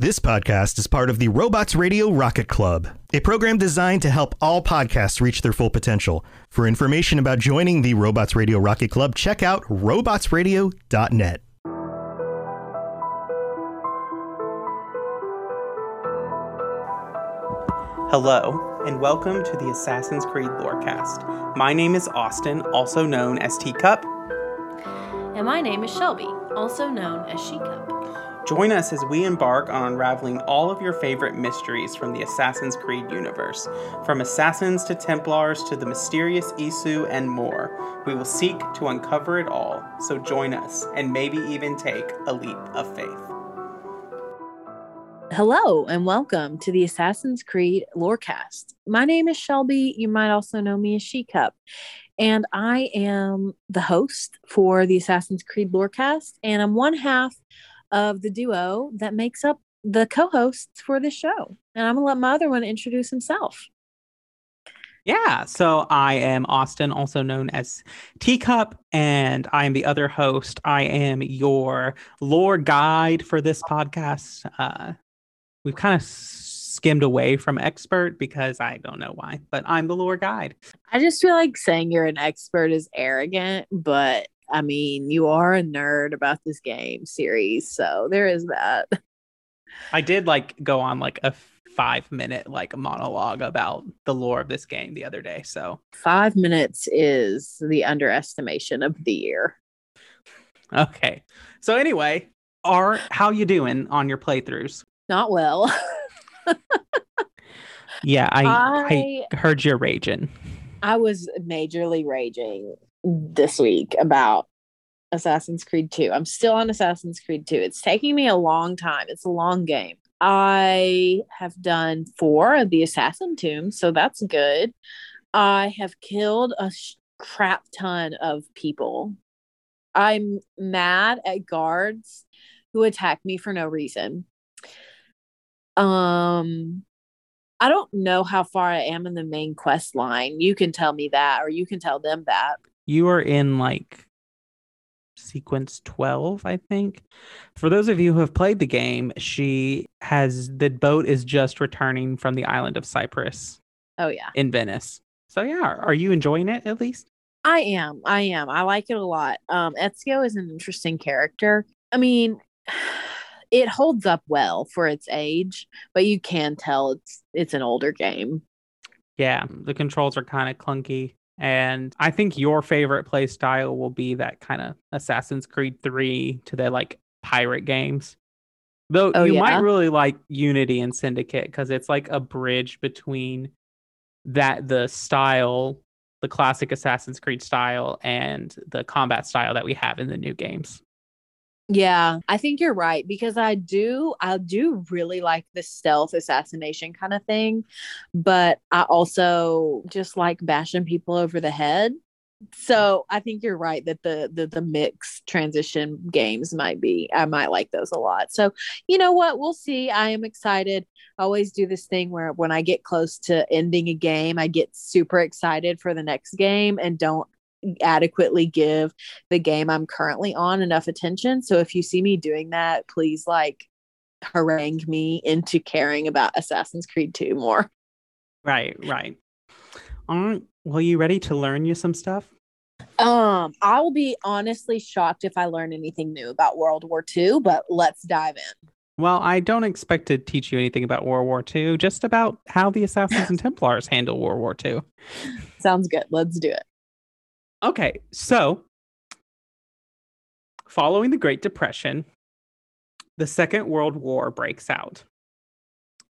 This podcast is part of the Robots Radio Rocket Club, a program designed to help all podcasts reach their full potential. For information about joining the Robots Radio Rocket Club, check out robotsradio.net. Hello, and welcome to the Assassin's Creed Lorecast. My name is Austin, also known as Teacup. And my name is Shelby, also known as She Cup. Join us as we embark on unraveling all of your favorite mysteries from the Assassin's Creed universe. From assassins to Templars to the mysterious Isu and more, we will seek to uncover it all. So join us and maybe even take a leap of faith. Hello and welcome to the Assassin's Creed Lorecast. My name is Shelby. You might also know me as She Cup. And I am the host for the Assassin's Creed Lorecast. And I'm one half of the duo that makes up the co-hosts for this show. And I'm gonna let my other one introduce himself. Yeah, so I am Austin, also known as Teacup, and I am the other host. I am your lore guide for this podcast. Uh, we've kind of skimmed away from expert because I don't know why, but I'm the lore guide. I just feel like saying you're an expert is arrogant, but I mean, you are a nerd about this game series, so there is that. I did like go on like a five minute like monologue about the lore of this game the other day. So five minutes is the underestimation of the year. Okay. So anyway, are how you doing on your playthroughs? Not well. yeah, I, I I heard you're raging. I was majorly raging this week about Assassin's Creed 2. I'm still on Assassin's Creed 2. It's taking me a long time. It's a long game. I have done four of the assassin tombs, so that's good. I have killed a sh- crap ton of people. I'm mad at guards who attack me for no reason. Um I don't know how far I am in the main quest line. You can tell me that or you can tell them that. You are in like sequence 12 i think. For those of you who have played the game she has the boat is just returning from the island of cyprus oh yeah. in venice. So yeah are you enjoying it at least? I am i am. I like it a lot. Um ezio is an interesting character. I mean it holds up well for its age but you can tell it's it's an older game. Yeah the controls are kind of clunky and I think your favorite play style will be that kind of Assassin's Creed 3 to the like pirate games. Though oh, you yeah? might really like Unity and Syndicate because it's like a bridge between that the style, the classic Assassin's Creed style, and the combat style that we have in the new games. Yeah, I think you're right because I do I do really like the stealth assassination kind of thing, but I also just like bashing people over the head. So I think you're right that the the the mix transition games might be I might like those a lot. So you know what, we'll see. I am excited. I always do this thing where when I get close to ending a game, I get super excited for the next game and don't adequately give the game I'm currently on enough attention. So if you see me doing that, please like harangue me into caring about Assassin's Creed 2 more. Right, right. Um, well, you ready to learn you some stuff? Um, I will be honestly shocked if I learn anything new about World War II, but let's dive in. Well, I don't expect to teach you anything about World War II, just about how the Assassins and Templars handle World War II. Sounds good. Let's do it. Okay, so following the Great Depression, the Second World War breaks out.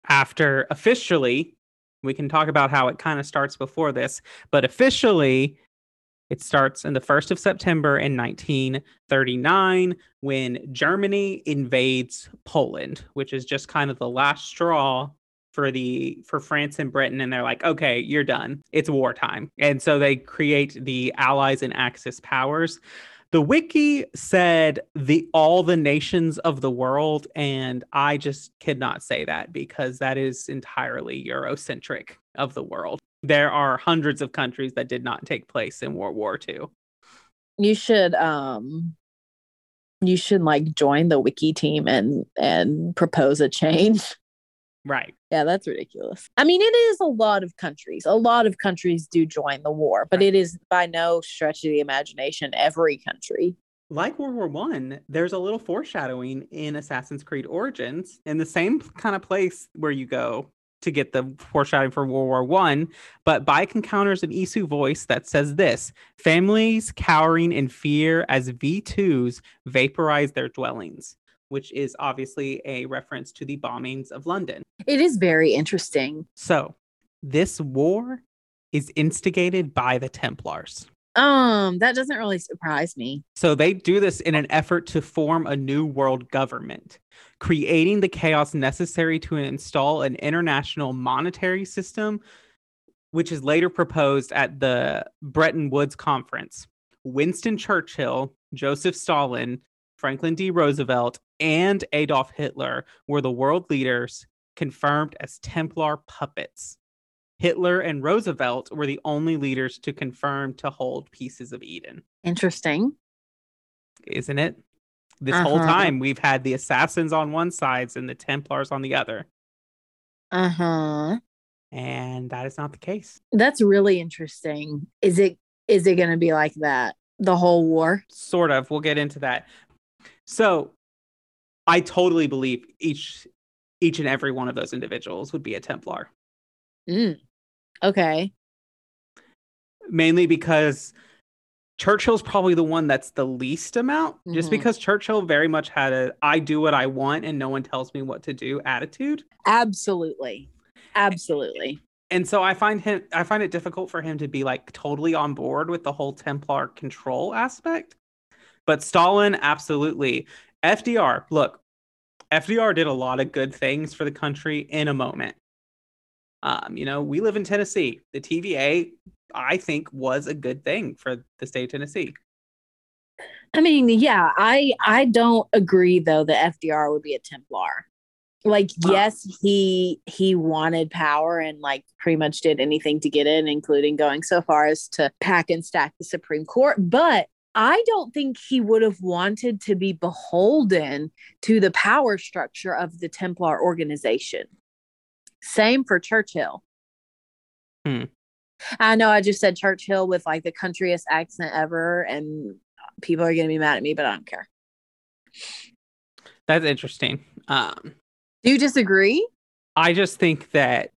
After officially, we can talk about how it kind of starts before this, but officially, it starts in the 1st of September in 1939 when Germany invades Poland, which is just kind of the last straw for the for France and Britain and they're like, "Okay, you're done. It's wartime." And so they create the Allies and Axis powers. The wiki said the all the nations of the world and I just cannot say that because that is entirely eurocentric of the world. There are hundreds of countries that did not take place in World War II. You should um You should like join the wiki team and and propose a change. Right. Yeah, that's ridiculous. I mean, it is a lot of countries. A lot of countries do join the war, but it is by no stretch of the imagination every country. Like World War One, there's a little foreshadowing in Assassin's Creed Origins in the same kind of place where you go to get the foreshadowing for World War One. But Bayek encounters an Isu voice that says this: "Families cowering in fear as V2s vaporize their dwellings." Which is obviously a reference to the bombings of London. It is very interesting. So, this war is instigated by the Templars. Um, that doesn't really surprise me. So they do this in an effort to form a new world government, creating the chaos necessary to install an international monetary system, which is later proposed at the Bretton Woods Conference. Winston Churchill, Joseph Stalin, Franklin D. Roosevelt, and Adolf Hitler were the world leaders confirmed as Templar puppets. Hitler and Roosevelt were the only leaders to confirm to hold pieces of Eden Interesting. isn't it? This whole Uh-huh. time we've had the assassins on one side and the Templars on the other, Uh-huh. and that is not the case. That's really interesting. Is it is it going to be like that the whole war? Sort of. We'll get into that. So, I totally believe each each and every one of those individuals would be a Templar, Mm. Okay. mainly because Churchill's probably the one that's the least amount, just Mhm. because Churchill very much had a "I do what I want and no one tells me what to do" attitude. Absolutely. Absolutely. and so I find him I find it difficult for him to be like totally on board with the whole Templar control aspect. But Stalin absolutely FDR, look, FDR did a lot of good things for the country in a moment. Um, you know, we live in Tennessee. The TVA, I think, was a good thing for the state of Tennessee. I mean, yeah, I I don't agree though that FDR would be a Templar. Like, yes, he he wanted power and like pretty much did anything to get it, including going so far as to pack and stack the Supreme Court. But I don't think he would have wanted to be beholden to the power structure of the Templar organization. Same for Churchill. Hmm. I know I just said Churchill with like the countryest accent ever, and people are going to be mad at me, but I don't care. That's interesting. Um, Do you disagree? I just think that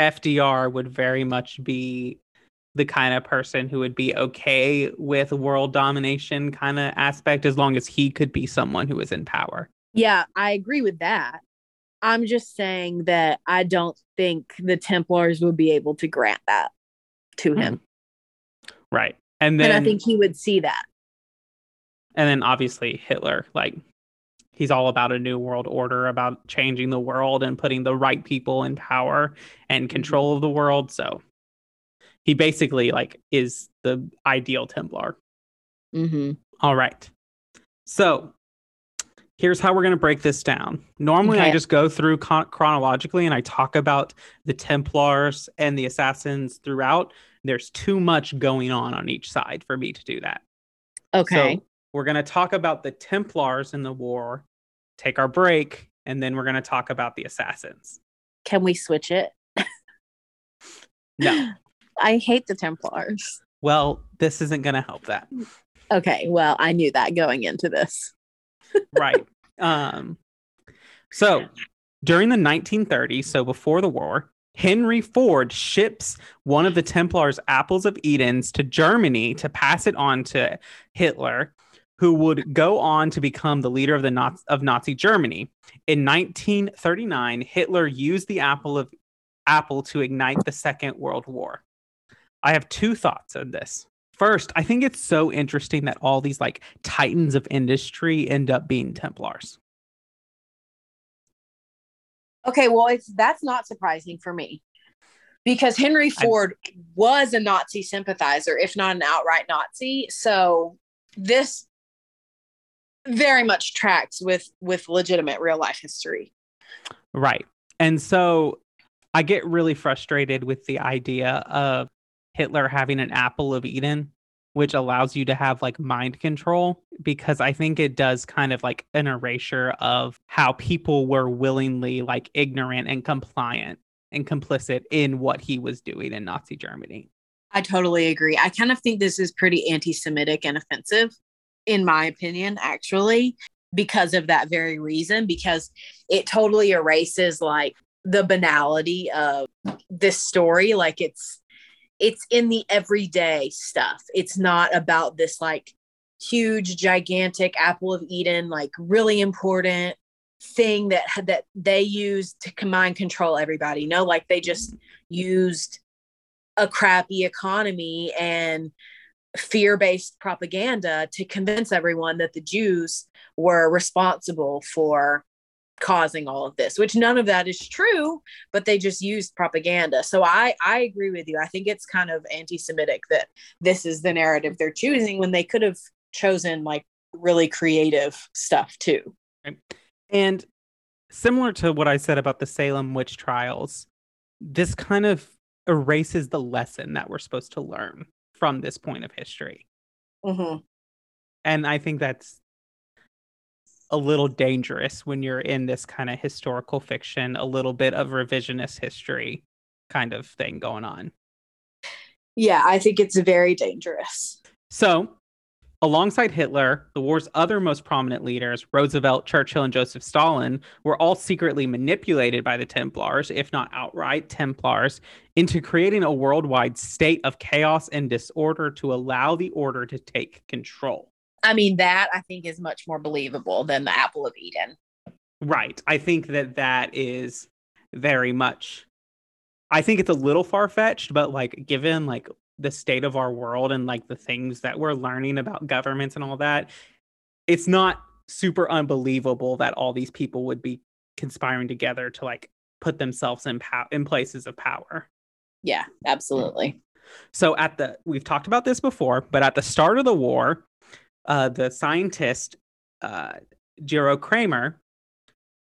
FDR would very much be the kind of person who would be okay with world domination kind of aspect as long as he could be someone who is in power. Yeah, I agree with that. I'm just saying that I don't think the Templars would be able to grant that to hmm. him. Right. And then and I think he would see that. and then obviously Hitler like he's all about a new world order about changing the world and putting the right people in power and mm-hmm. control of the world so he basically like is the ideal templar hmm All right. So here's how we're going to break this down. Normally, I just go through con- chronologically and I talk about the Templars and the assassins throughout. There's too much going on on each side for me to do that. Okay. So we're going to talk about the Templars in the war, take our break, and then we're going to talk about the assassins. Can we switch it? No. I hate the Templars. Well, this isn't going to help that. Okay, well, I knew that going into this. right. Um, so during the 1930s, so before the war, Henry Ford ships one of the Templars' apples of Edens to Germany to pass it on to Hitler, who would go on to become the leader of the Nazi, of Nazi Germany. In 1939, Hitler used the apple of apple to ignite the Second World War. I have two thoughts on this. First, I think it's so interesting that all these like titans of industry end up being Templars. Okay, well, it's that's not surprising for me because Henry I- Ford was a Nazi sympathizer, if not an outright Nazi. So this very much tracks with with legitimate real life history. Right. And so I get really frustrated with the idea of Hitler having an apple of Eden which allows you to have like mind control because I think it does kind of like an erasure of how people were willingly like ignorant and compliant and complicit in what he was doing in Nazi Germany. I totally agree. I kind of think this is pretty anti Semitic and offensive, in my opinion, actually, because of that very reason, because it totally erases like the banality of this story. Like it's, it's in the everyday stuff. It's not about this like huge, gigantic apple of Eden, like really important thing that that they used to combine control everybody. No, like they just used a crappy economy and fear-based propaganda to convince everyone that the Jews were responsible for causing all of this which none of that is true but they just used propaganda so i i agree with you i think it's kind of anti-semitic that this is the narrative they're choosing when they could have chosen like really creative stuff too and similar to what i said about the salem witch trials this kind of erases the lesson that we're supposed to learn from this point of history. mm-hmm. And I think that's a little dangerous when you're in this kind of historical fiction, a little bit of revisionist history kind of thing going on. yeah i think it's very dangerous So, alongside Hitler, the war's other most prominent leaders, Roosevelt, Churchill, and Joseph Stalin, were all secretly manipulated by the Templars, if not outright Templars, into creating a worldwide state of chaos and disorder to allow the order to take control. I mean that i think is much more believable than the apple of eden Right. I think that that is very much. I think it's a little far fetched, but like given like the state of our world and like the things that we're learning about governments and all that, it's not super unbelievable that all these people would be conspiring together to like put themselves in pow- in places of power. yeah absolutely So at the we've talked about this before, but at the start of the war, uh, the scientist uh, Jero Kramer,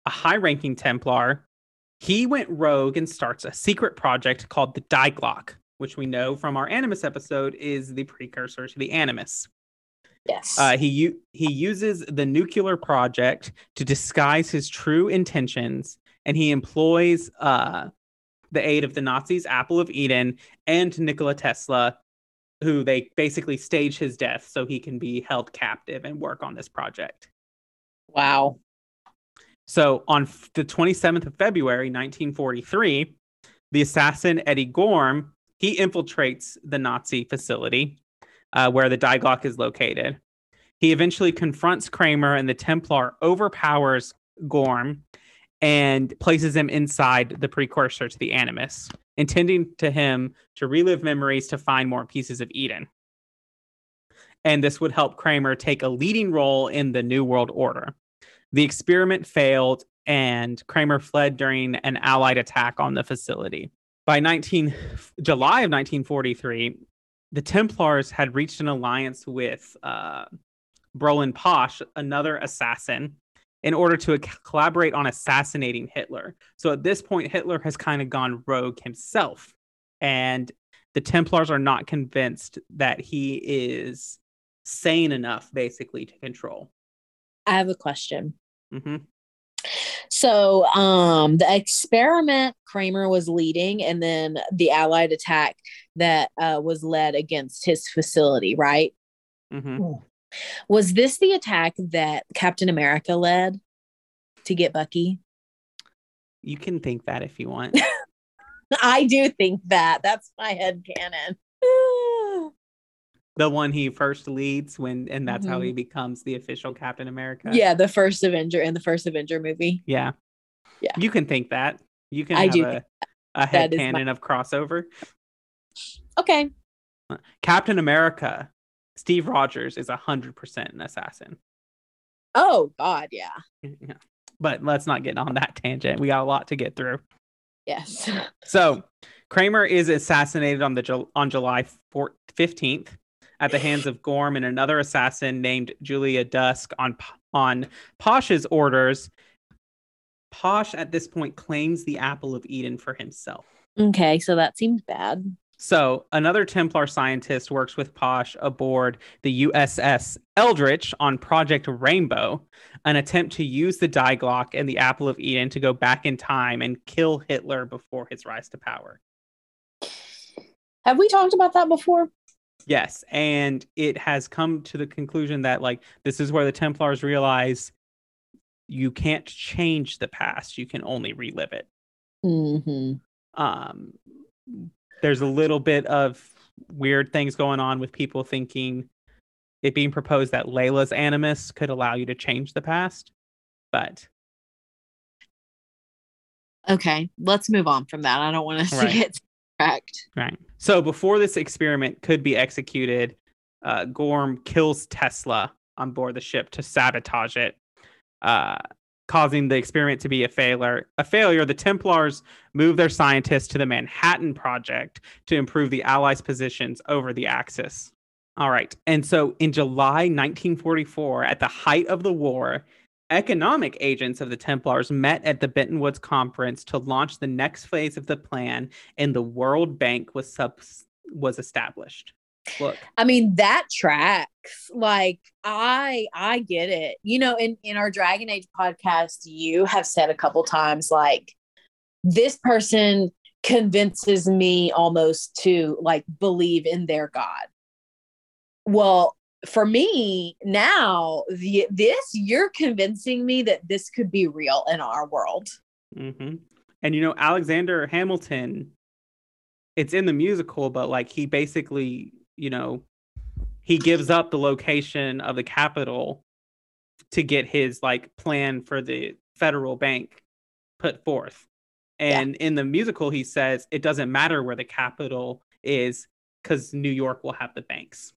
a high-ranking Templar, he went rogue and starts a secret project called the Die Glocke, which we know from our Animus episode is the precursor to the Animus. yes Uh, he u- he uses the nuclear project to disguise his true intentions, and he employs uh, the aid of the Nazis, Apple of Eden, and Nikola Tesla, who they basically stage his death so he can be held captive and work on this project. wow So on the 27th of February, 1943, the assassin Eddie Gorm he infiltrates the Nazi facility uh, where the Die Glocke is located. He eventually confronts Kramer, and the Templar overpowers Gorm and places him inside the precursor to the Animus, intending to him to relive memories to find more pieces of Eden. And this would help Kramer take a leading role in the New World Order. The experiment failed, and Kramer fled during an Allied attack on the facility. By 19 July of 1943, the Templars had reached an alliance with uh, Brolin Posh, another assassin, in order to collaborate on assassinating Hitler. So at this point, Hitler has kind of gone rogue himself, and the Templars are not convinced that he is sane enough, basically, to control. i have a question hmm So um the experiment Kramer was leading and then the allied attack that uh, was led against his facility, right? hmm Was this the attack that Captain America led to get Bucky? You can think that if you want. I do think that. That's my head canon. the one he first leads when and that's how he mm-hmm. becomes the official Captain America. yeah, the first Avenger in the first Avenger movie. Yeah. Yeah. You can think that. You can I have do a, a head is my- canon of crossover. Okay. Captain America, Steve Rogers is a hundred percent an assassin. Oh God, yeah. Yeah. But let's not get on that tangent. We got a lot to get through. Yes. So Kramer is assassinated on the on July 4- 15th at the hands of Gorm and another assassin named Julia Dusk on on Posh's orders. Posh at this point claims the apple of Eden for himself. Okay, so that seems bad. So, another Templar scientist works with Posh aboard the USS Eldridge on Project Rainbow, an attempt to use the Die Glocke and the Apple of Eden to go back in time and kill Hitler before his rise to power. Have we talked about that before? Yes, and it has come to the conclusion that like this is where the Templars realize you can't change the past; you can only relive it. Mm-hmm. Um, there's a little bit of weird things going on with people thinking it being proposed that Layla's animus could allow you to change the past, but Okay, let's move on from that. I don't want us Right. to get correct. Right. So before this experiment could be executed, uh, Gorm kills Tesla on board the ship to sabotage it, uh, causing the experiment to be a failure. A failure. The Templars move their scientists to the Manhattan Project to improve the Allies' positions over the Axis. All right. And so in July 1944, at the height of the war, economic agents of the Templars met at the Bretton Woods Conference to launch the next phase of the plan, and the World Bank was sub- was established. Look, I mean, that tracks. Like, I I get it. You know, in in our Dragon Age podcast, you have said a couple times, like, this person convinces me almost to like believe in their God. Well, for me now, the, this you're convincing me that this could be real in our world. hmm and you know Alexander Hamilton. It's in the musical, but like he basically, you know, he gives up the location of the capital to get his like plan for the federal bank put forth. Yeah. And in the musical, he says it doesn't matter where the capital is because New York will have the banks.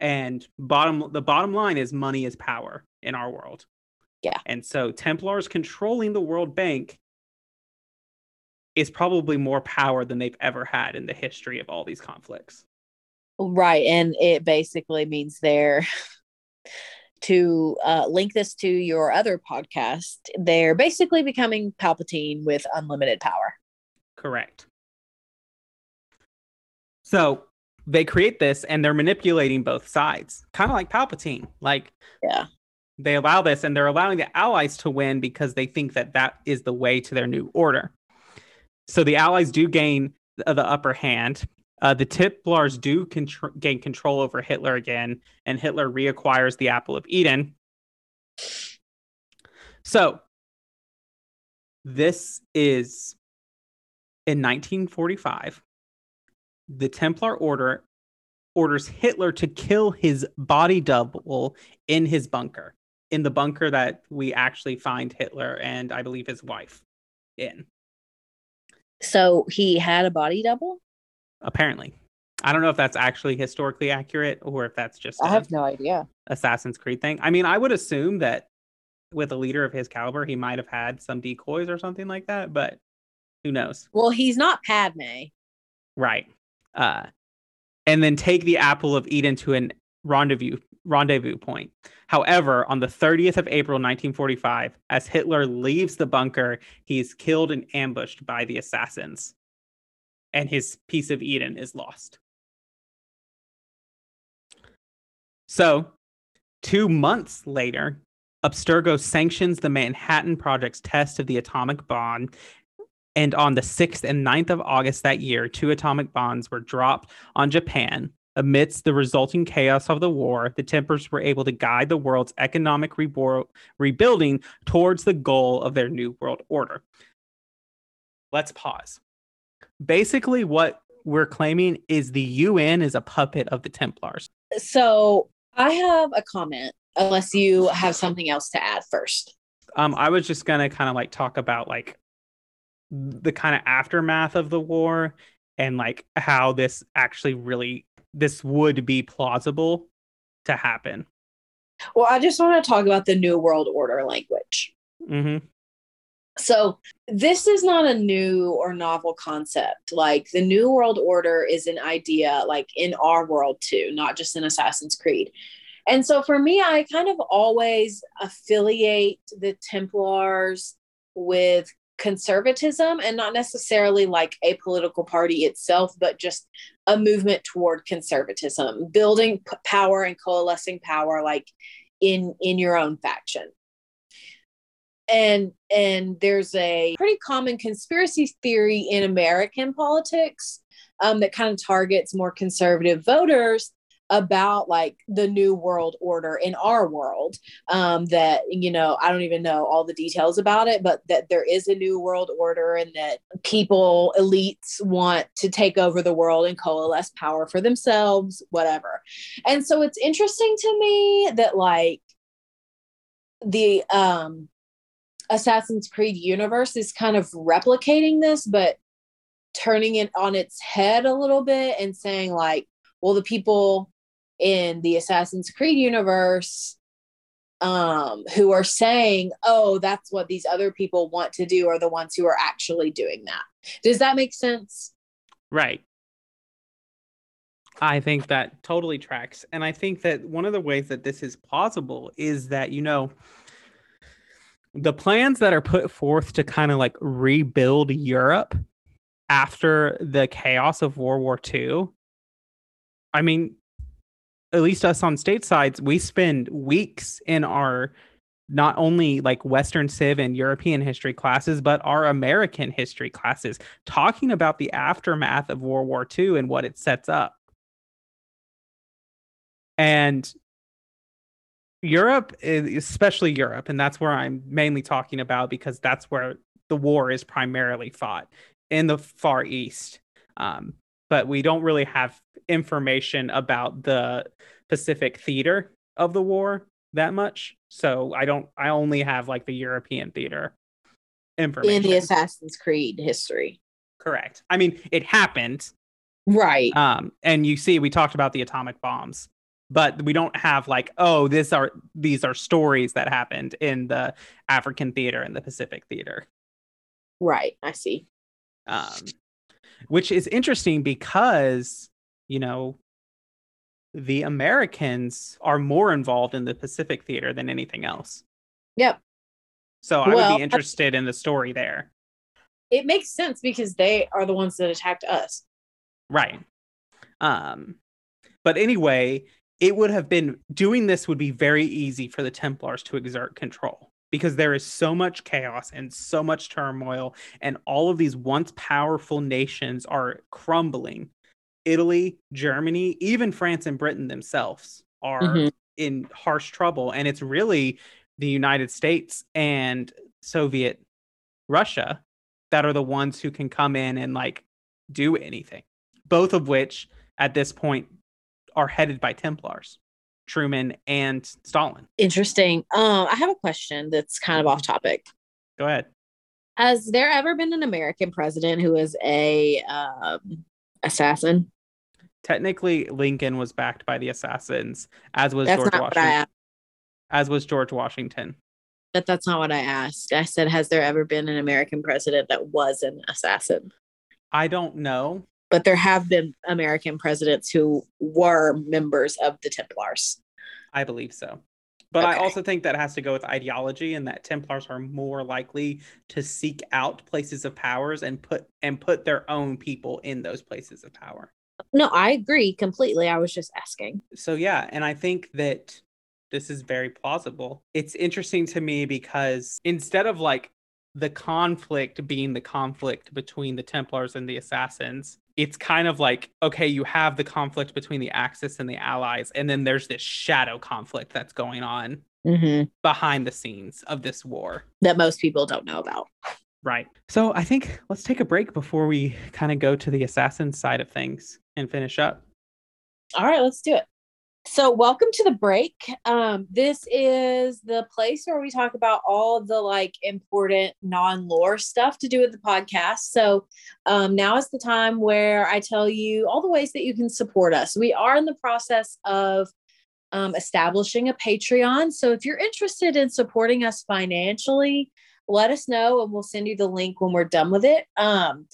And bottom the bottom line is money is power in our world. Yeah. And so Templars controlling the World Bank is probably more power than they've ever had in the history of all these conflicts. Right. And it basically means they're to uh, link this to your other podcast, they're basically becoming Palpatine with unlimited power. Correct. So they create this and they're manipulating both sides, kind of like Palpatine. Like, Yeah. they allow this and they're allowing the allies to win because they think that that is the way to their new order. So the allies do gain the the upper hand. Uh, the Templars do contr- gain control over Hitler again, and Hitler reacquires the Apple of Eden. So this is in 1945. The Templar Order orders Hitler to kill his body double in his bunker, in the bunker that we actually find Hitler and I believe his wife in. So he had a body double? Apparently, I don't know if that's actually historically accurate or if that's just I have no idea. Assassin's Creed thing. I mean, I would assume that with a leader of his caliber, he might have had some decoys or something like that, but who knows? Well, he's not Padme. Right. Uh, and then take the apple of Eden to an rendezvous rendezvous point. However, on the 30th of April 1945, as Hitler leaves the bunker, he's killed and ambushed by the assassins. And his piece of Eden is lost. So, two months later, Abstergo sanctions the Manhattan Project's test of the atomic bomb and on the 6th and 9th of August that year, two atomic bombs were dropped on Japan. Amidst the resulting chaos of the war, the Templars were able to guide the world's economic rebuilding towards the goal of their new world order. Let's pause. Basically, what we're claiming is the UN is a puppet of the Templars. So I have a comment, unless you have something else to add first. Um, I was just gonna kind of like talk about like the kind of aftermath of the war and like how this actually really this would be plausible to happen. Well, I just want to talk about the New World Order language. Mm-hmm. So, this is not a new or novel concept. Like, the New World Order is an idea, like in our world too, not just in Assassin's Creed. And so, for me, I kind of always affiliate the Templars with conservatism and not necessarily like a political party itself, but just a movement toward conservatism, building p- power and coalescing power like in in your own faction. And and there's a pretty common conspiracy theory in American politics um, that kind of targets more conservative voters about like the new world order in our world um, that you know i don't even know all the details about it but that there is a new world order and that people elites want to take over the world and coalesce power for themselves whatever. And so it's interesting to me that like the um assassin's creed universe is kind of replicating this but turning it on its head a little bit and saying like well the people in the Assassin's Creed universe um, who are saying, oh, that's what these other people want to do are the ones who are actually doing that. Does that make sense? Right. I think that totally tracks. And I think that one of the ways that this is plausible is that, you know, the plans that are put forth to kind of like rebuild Europe after the chaos of World War II. I mean, at least us on state sides, we spend weeks in our not only like Western Civ and European history classes, but our American history classes talking about the aftermath of World War II and what it sets up. And Europe, especially Europe, and that's where I'm mainly talking about because that's where the war is primarily fought in the Far East. Um, but we don't really have information about the Pacific theater of the war that much. So I don't I only have like the European theater information. In the Assassin's Creed history. Correct. I mean, it happened. Right. Um and you see we talked about the atomic bombs, but we don't have like oh this are these are stories that happened in the African theater and the Pacific theater. Right. I see. Um which is interesting because you know the Americans are more involved in the Pacific theater than anything else. Yep. So I well, would be interested in the story there. It makes sense because they are the ones that attacked us. Right. Um but anyway, it would have been doing this would be very easy for the Templars to exert control because there is so much chaos and so much turmoil and all of these once powerful nations are crumbling italy germany even france and britain themselves are mm-hmm. in harsh trouble and it's really the united states and soviet russia that are the ones who can come in and like do anything both of which at this point are headed by templars Truman and Stalin. Interesting. Um, I have a question that's kind of off topic. Go ahead. Has there ever been an American president who was a um, assassin? Technically, Lincoln was backed by the assassins, as was that's George Washington. As was George Washington. But that's not what I asked. I said, has there ever been an American president that was an assassin? I don't know but there have been American presidents who were members of the Templars. I believe so. But okay. I also think that has to go with ideology and that Templars are more likely to seek out places of powers and put and put their own people in those places of power. No, I agree completely. I was just asking. So yeah, and I think that this is very plausible. It's interesting to me because instead of like the conflict being the conflict between the Templars and the Assassins, it's kind of like okay you have the conflict between the axis and the allies and then there's this shadow conflict that's going on mm-hmm. behind the scenes of this war. That most people don't know about. Right. So i think let's take a break before we kind of go to the assassin side of things and finish up. All right let's do it so, welcome to the break. Um, this is the place where we talk about all the like important non lore stuff to do with the podcast. So, um, now is the time where I tell you all the ways that you can support us. We are in the process of um, establishing a Patreon. So, if you're interested in supporting us financially, let us know and we'll send you the link when we're done with it. Um,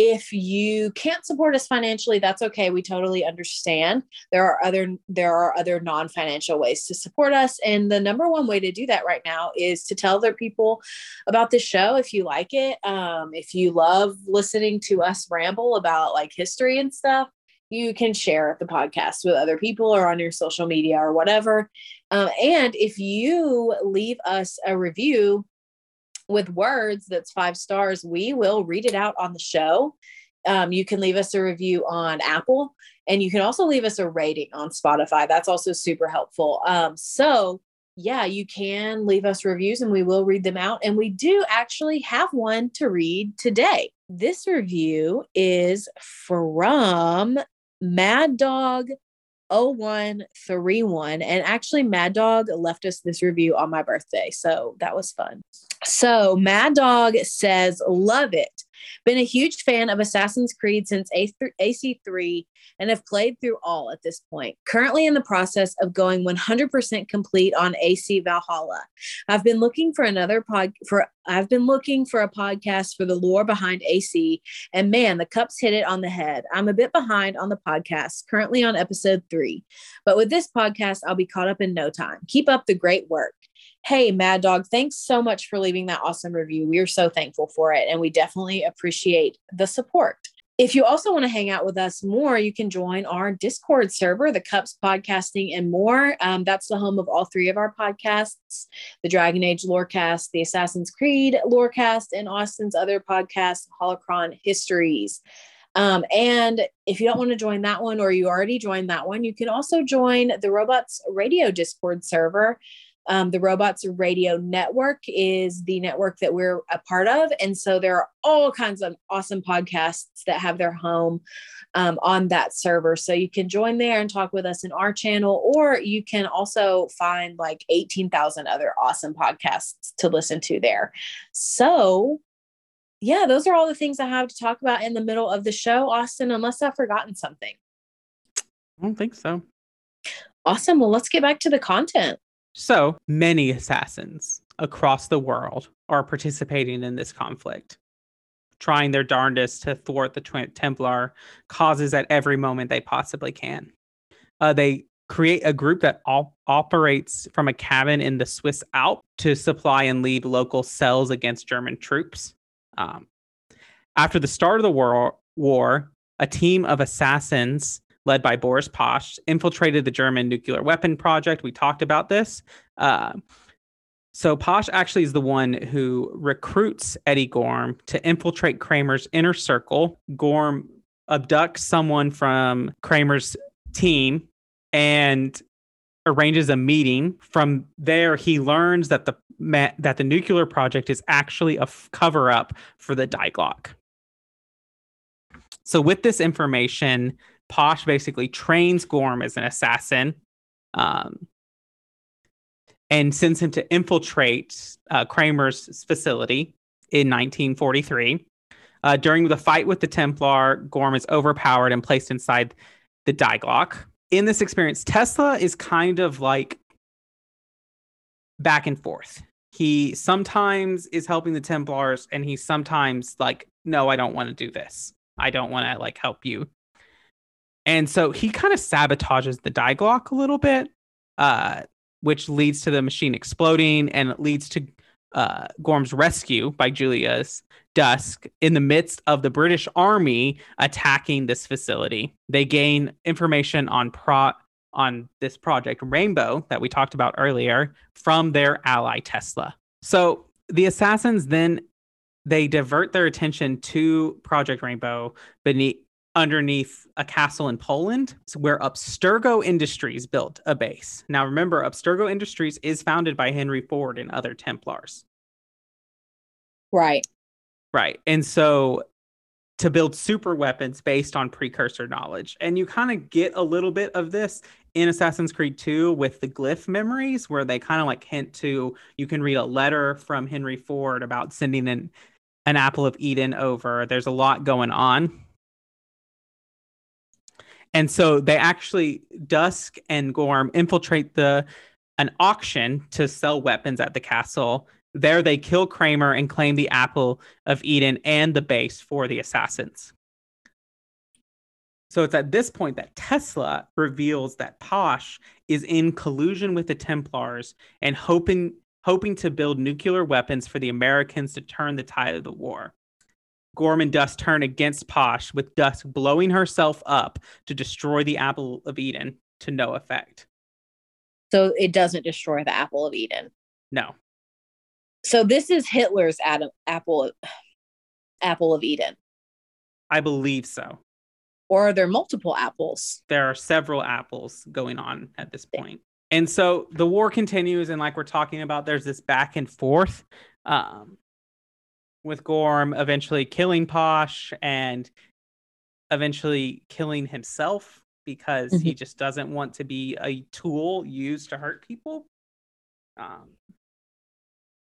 if you can't support us financially, that's okay. We totally understand. There are other there are other non-financial ways to support us. And the number one way to do that right now is to tell other people about the show if you like it. Um, if you love listening to us ramble about like history and stuff, you can share the podcast with other people or on your social media or whatever. Um, and if you leave us a review with words that's five stars, we will read it out on the show. Um, you can leave us a review on Apple and you can also leave us a rating on Spotify. That's also super helpful. Um, so, yeah, you can leave us reviews and we will read them out. And we do actually have one to read today. This review is from Mad Dog 0131. And actually, Mad Dog left us this review on my birthday. So that was fun. So Mad Dog says, Love it. Been a huge fan of Assassin's Creed since AC3 and have played through all at this point. Currently in the process of going 100% complete on AC Valhalla. I've been looking for another pod for I've been looking for a podcast for the lore behind AC and man, the cups hit it on the head. I'm a bit behind on the podcast, currently on episode 3. But with this podcast, I'll be caught up in no time. Keep up the great work. Hey, Mad Dog, thanks so much for leaving that awesome review. We are so thankful for it, and we definitely appreciate the support. If you also want to hang out with us more, you can join our Discord server, the Cups Podcasting and more. Um, that's the home of all three of our podcasts the Dragon Age Lorecast, the Assassin's Creed Lorecast, and Austin's other podcast, Holocron Histories. Um, and if you don't want to join that one or you already joined that one, you can also join the Robots Radio Discord server. Um, the Robots Radio Network is the network that we're a part of. And so there are all kinds of awesome podcasts that have their home um, on that server. So you can join there and talk with us in our channel, or you can also find like 18,000 other awesome podcasts to listen to there. So, yeah, those are all the things I have to talk about in the middle of the show, Austin, unless I've forgotten something. I don't think so. Awesome. Well, let's get back to the content. So many assassins across the world are participating in this conflict, trying their darndest to thwart the Templar causes at every moment they possibly can. Uh, they create a group that op- operates from a cabin in the Swiss Alps to supply and lead local cells against German troops. Um, after the start of the war, war, a team of assassins led by Boris Pash, infiltrated the German nuclear weapon project. We talked about this. Uh, so Pash actually is the one who recruits Eddie Gorm to infiltrate Kramer's inner circle. Gorm abducts someone from Kramer's team and arranges a meeting. From there, he learns that the that the nuclear project is actually a f- cover up for the Die Glocke. So, with this information, Pash basically trains Gorm as an assassin um, and sends him to infiltrate uh, Kramer's facility in 1943. Uh, during the fight with the Templar, Gorm is overpowered and placed inside the Die Glocke. In this experience, Tesla is kind of like back and forth. He sometimes is helping the Templars, and he sometimes like, no, I don't want to do this. I don't want to like help you. And so he kind of sabotages the Die Glocke a little bit, uh, which leads to the machine exploding and it leads to uh, Gorm's rescue by Julius Dusk in the midst of the British Army attacking this facility. They gain information on pro on this project Rainbow that we talked about earlier from their ally Tesla. So the assassins then they divert their attention to Project Rainbow beneath underneath a castle in Poland where Abstergo Industries built a base. Now remember, Abstergo Industries is founded by Henry Ford and other Templars. Right. Right. And so to build super weapons based on precursor knowledge. And you kind of get a little bit of this in Assassin's Creed 2 with the glyph memories, where they kind of like hint to you can read a letter from Henry Ford about sending an, an apple of Eden over. There's a lot going on. And so they actually Dusk and Gorm infiltrate the an auction to sell weapons at the castle. There, they kill Kramer and claim the Apple of Eden and the base for the assassins. So it's at this point that Tesla reveals that Posh is in collusion with the Templars and hoping hoping to build nuclear weapons for the Americans to turn the tide of the war. Gorm and Dusk turn against Posh, with Dusk blowing herself up to destroy the Apple of Eden to no effect. So it doesn't destroy the Apple of Eden. No. So this is Hitler's Adam, Apple Apple of Eden. I believe so. Or are there multiple apples? There are several apples going on at this point. And so the war continues, and like we're talking about, there's this back and forth um, with Gorm eventually killing Posh and eventually killing himself because mm-hmm. he just doesn't want to be a tool used to hurt people. Um,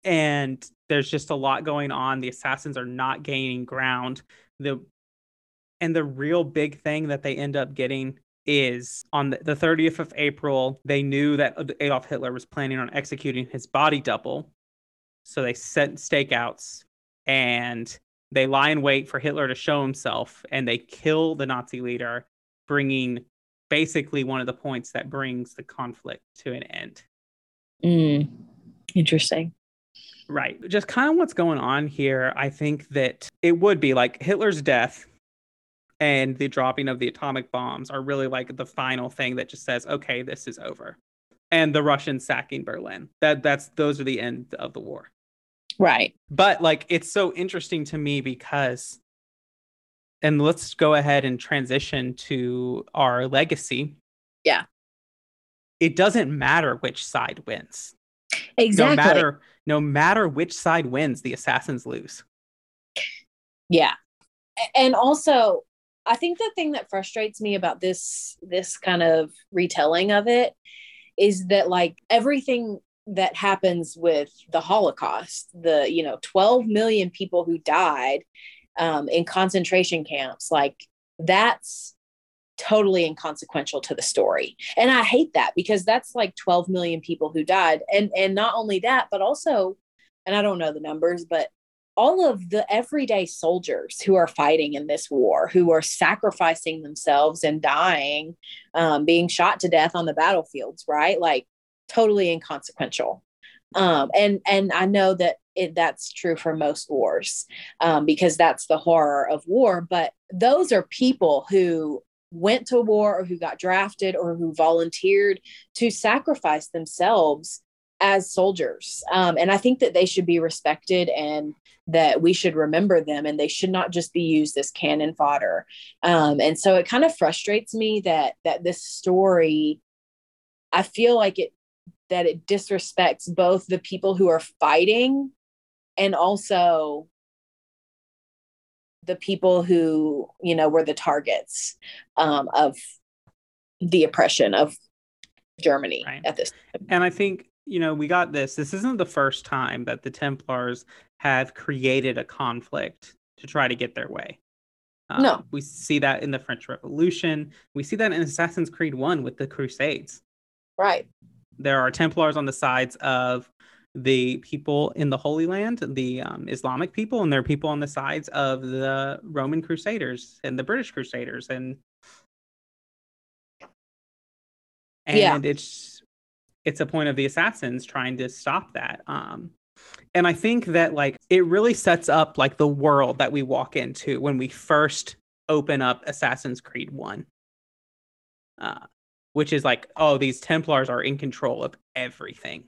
and there's just a lot going on. The assassins are not gaining ground. The and the real big thing that they end up getting is on the, the 30th of April, they knew that Adolf Hitler was planning on executing his body double. So they set stakeouts and they lie in wait for Hitler to show himself and they kill the Nazi leader, bringing basically one of the points that brings the conflict to an end. Mm, interesting. Right. Just kind of what's going on here. I think that it would be like Hitler's death and the dropping of the atomic bombs are really like the final thing that just says, okay, this is over. And the Russians sacking Berlin. That that's those are the end of the war. Right. But like it's so interesting to me because and let's go ahead and transition to our legacy. Yeah. It doesn't matter which side wins. Exactly. No matter no matter which side wins, the assassins lose. Yeah. And also, I think the thing that frustrates me about this this kind of retelling of it is that like everything that happens with the Holocaust, the you know 12 million people who died um, in concentration camps, like that's totally inconsequential to the story. And i hate that because that's like 12 million people who died. And and not only that but also and i don't know the numbers but all of the everyday soldiers who are fighting in this war who are sacrificing themselves and dying um, being shot to death on the battlefields right? Like totally inconsequential um, and and i know that it, that's true for most wars um, because that's the horror of war but those are people who went to war or who got drafted or who volunteered to sacrifice themselves as soldiers. Um, and I think that they should be respected and that we should remember them and they should not just be used as cannon fodder. Um, and so it kind of frustrates me that that this story, I feel like it that it disrespects both the people who are fighting and also the people who you know were the targets um, of the oppression of Germany right. at this time. And I think you know we got this. This isn't the first time that the Templars have created a conflict to try to get their way. Um, no, we see that in the French Revolution. We see that in Assassin's Creed One with the Crusades. Right. There are Templars on the sides of the people in the Holy Land, the um, Islamic people, and there are people on the sides of the Roman Crusaders and the British Crusaders, and and yeah. it's it's a point of the assassins trying to stop that. Um, and I think that like it really sets up like the world that we walk into when we first open up Assassin's Creed One. Uh, which is like, oh, these Templars are in control of everything.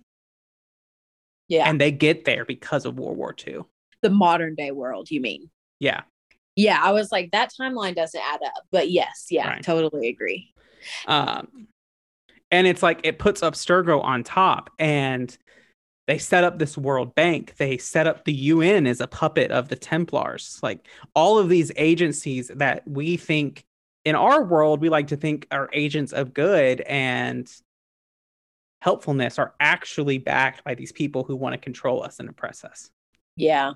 Yeah. And they get there because of World War II. The modern day world, you mean? Yeah. Yeah. I was like, that timeline doesn't add up. But yes, yeah, right. totally agree. Um, and it's like it puts up Abstergo on top and they set up this world bank they set up the un as a puppet of the templars like all of these agencies that we think in our world we like to think our agents of good and helpfulness are actually backed by these people who want to control us and oppress us. Yeah.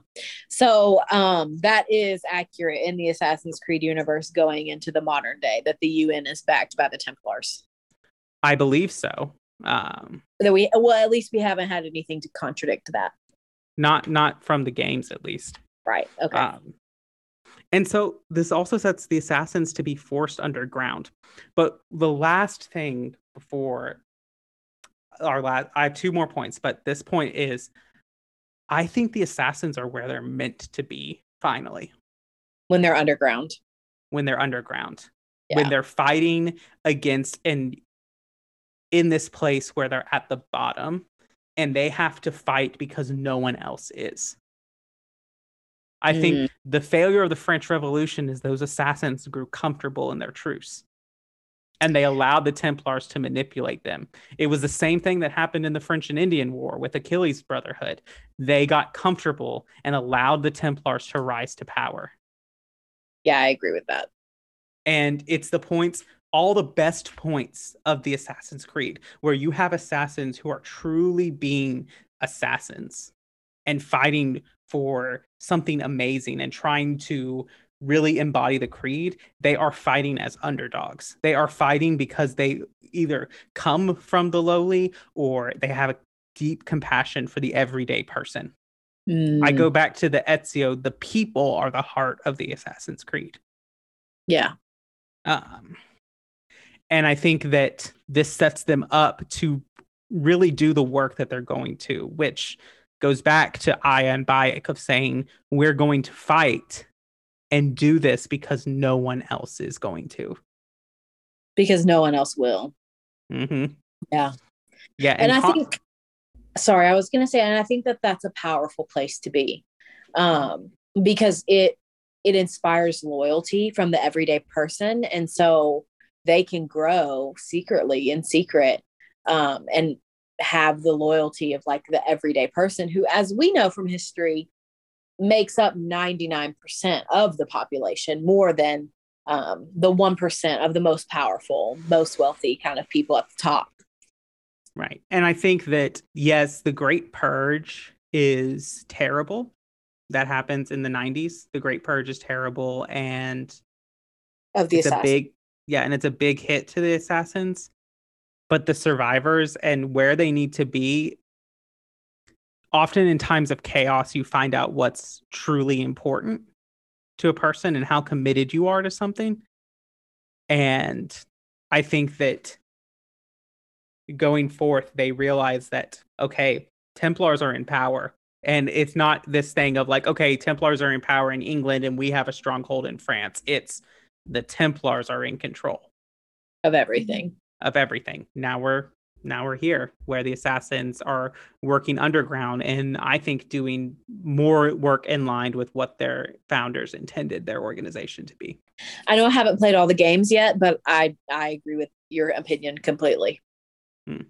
So um that is accurate in the Assassin's Creed universe going into the modern day that the UN is backed by the Templars. I believe so. Um that we well at least we haven't had anything to contradict that. Not not from the games at least. Right. Okay. Um, and so this also sets the assassins to be forced underground. But the last thing before our last, I have two more points, but this point is I think the assassins are where they're meant to be finally when they're underground. when they're underground, Yeah. when they're fighting against and in this place where they're at the bottom and they have to fight because no one else is. I think mm. the failure of the French Revolution is those assassins grew comfortable in their truce and they allowed the Templars to manipulate them. It was the same thing that happened in the French and Indian War with Achilles' Brotherhood. They got comfortable and allowed the Templars to rise to power. yeah, I agree with that. And it's the points, all the best points of the Assassin's Creed, where you have assassins who are truly being assassins and fighting for something amazing and trying to really embody the creed. They are fighting as underdogs. They are fighting because they either come from the lowly or they have a deep compassion for the everyday person. I Mm, go back to the Ezio, the people are the heart of the Assassin's Creed. Yeah. Um, and I think that this sets them up to really do the work that they're going to, which goes back to Aya and Bayek of saying, we're going to fight and do this because no one else is going to. Because no one else will. hmm Yeah. Yeah. and I con- think sorry, I was going to say and I think that that's a powerful place to be. Um because it it inspires loyalty from the everyday person and so they can grow secretly in secret um and have the loyalty of like the everyday person who as we know from history makes up 99% of the population more than um, the 1% of the most powerful most wealthy kind of people at the top Right. And I think that, yes, the Great Purge is terrible. That happens in the 90s. The Great Purge is terrible. And of the it's a big, yeah, and it's a big hit to the assassins. But the survivors and where they need to be, often in times of chaos, you find out what's truly important to a person and how committed you are to something. And I think that going forth, they realize that, okay, Templars are in power. And it's not this thing of like, okay, Templars are in power in England and we have a stronghold in France. It's the Templars are in control of everything. Of everything. Now we're now we're here where the assassins are working underground and I think doing more work in line with what their founders intended their organization to be. I know I haven't played all the games yet, but I I agree with your opinion completely. Hmm.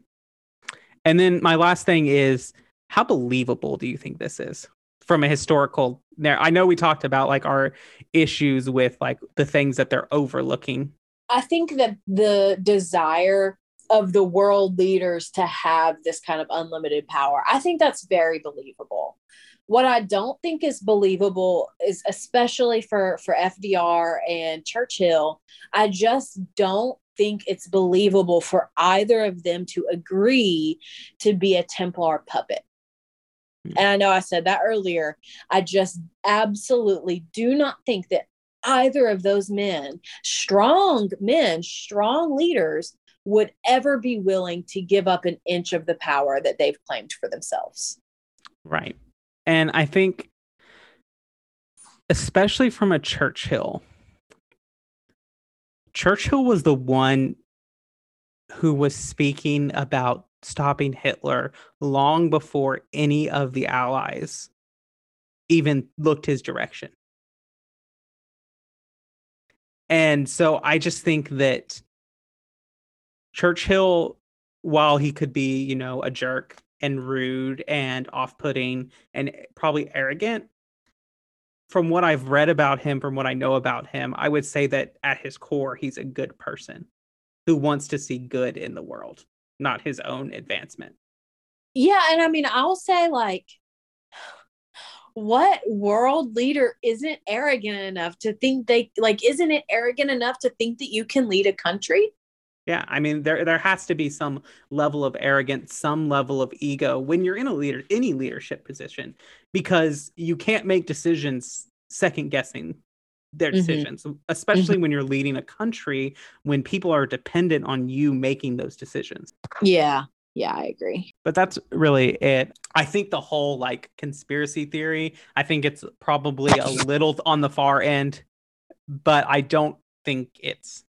And then my last thing is how believable do you think this is from a historical there I know we talked about like our issues with like the things that they're overlooking. I think that the desire of the world leaders to have this kind of unlimited power, I think that's very believable. What I don't think is believable is especially for for FDR and Churchill, I just don't think it's believable for either of them to agree to be a Templar puppet. Hmm. And I know I said that earlier. I just absolutely do not think that either of those men, strong men, strong leaders, would ever be willing to give up an inch of the power that they've claimed for themselves. Right. And I think, especially from a Churchill, Churchill was the one who was speaking about stopping Hitler long before any of the Allies even looked his direction. And so I just think that Churchill, while he could be, you know, a jerk and rude and off putting and probably arrogant, from what I've read about him, from what I know about him, I would say that at his core, he's a good person who wants to see good in the world, not his own advancement. Yeah. And I mean, I'll say, like, what world leader isn't arrogant enough to think they, like, isn't it arrogant enough to think that you can lead a country? Yeah, I mean there there has to be some level of arrogance, some level of ego when you're in a leader any leadership position because you can't make decisions second guessing their Mhm. decisions, especially when you're leading a country when people are dependent on you making those decisions. Yeah. Yeah, I agree. But that's really it. I think the whole like conspiracy theory, I think it's probably a little on the far end, but I don't think it's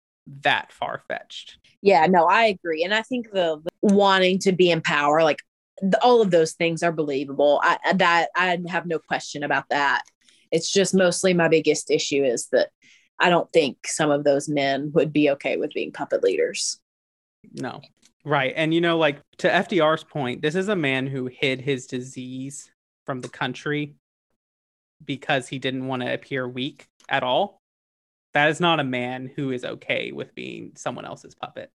that far fetched. Yeah, no, I agree. And I think the, the wanting to be in power, like the, all of those things are believable. I, that I have no question about that. It's just mostly my biggest issue is that I don't think some of those men would be okay with being puppet leaders. No. Right. And you know, like to FDR's point, this is a man who hid his disease from the country because he didn't want to appear weak at all. That is not a man who is okay with being someone else's puppet.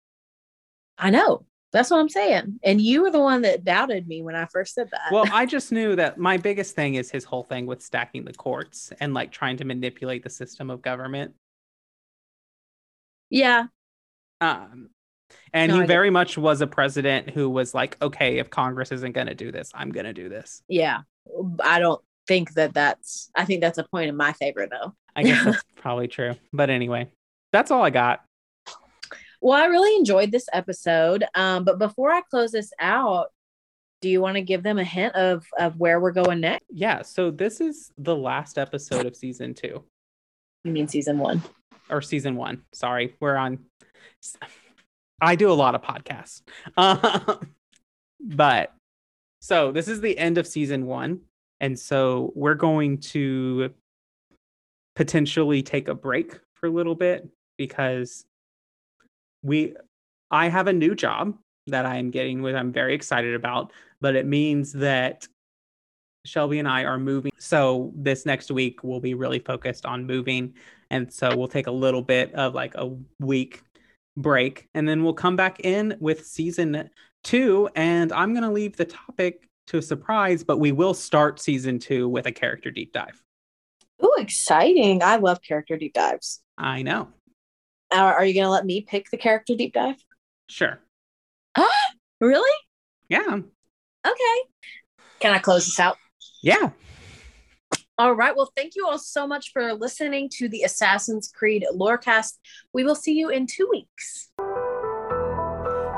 I know. That's what I'm saying. And you were the one that doubted me when I first said that. Well, I just knew that my biggest thing is his whole thing with stacking the courts and like trying to manipulate the system of government. yeah, Um, and No, he very much was a president who was like, okay, if Congress isn't going to do this, I'm going to do this. yeah. I don't think that that's, I think that's a point in my favor though. I guess that's probably true. But anyway, that's all I got. Well, I really enjoyed this episode. Um, but before I close this out, do you want to give them a hint of of where we're going next? Yeah. So this is the last episode of season two You mean season one? or season one. Sorry. We're on. I do a lot of podcasts. Um, but so this is the end of season one. And so we're going to potentially take a break for a little bit because we I have a new job that I am getting with I'm very excited about, but it means that Shelby and I are moving. So this next week we'll be really focused on moving and so we'll take a little bit of like a week break and then we'll come back in with season 2 and I'm going to leave the topic to a surprise, but we will start season 2 with a character deep dive. Ooh, exciting! I love character deep dives. I know. Are, are you going to let me pick the character deep dive? Sure. Really? Yeah. Okay. Can I close this out? Yeah. All right. Well, thank you all so much for listening to the Assassin's Creed Lorecast. We will see you in two weeks.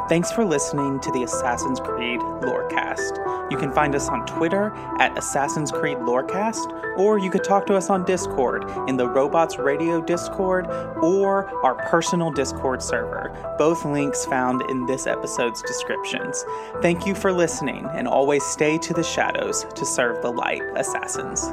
Thanks for listening to the Assassin's Creed Lorecast. You can find us on Twitter at Assassin's Creed Lorecast, or you could talk to us on Discord in the Robots Radio Discord or our personal Discord server, both links found in this episode's descriptions. Thank you for listening, and always stay to the shadows to serve the light, Assassins.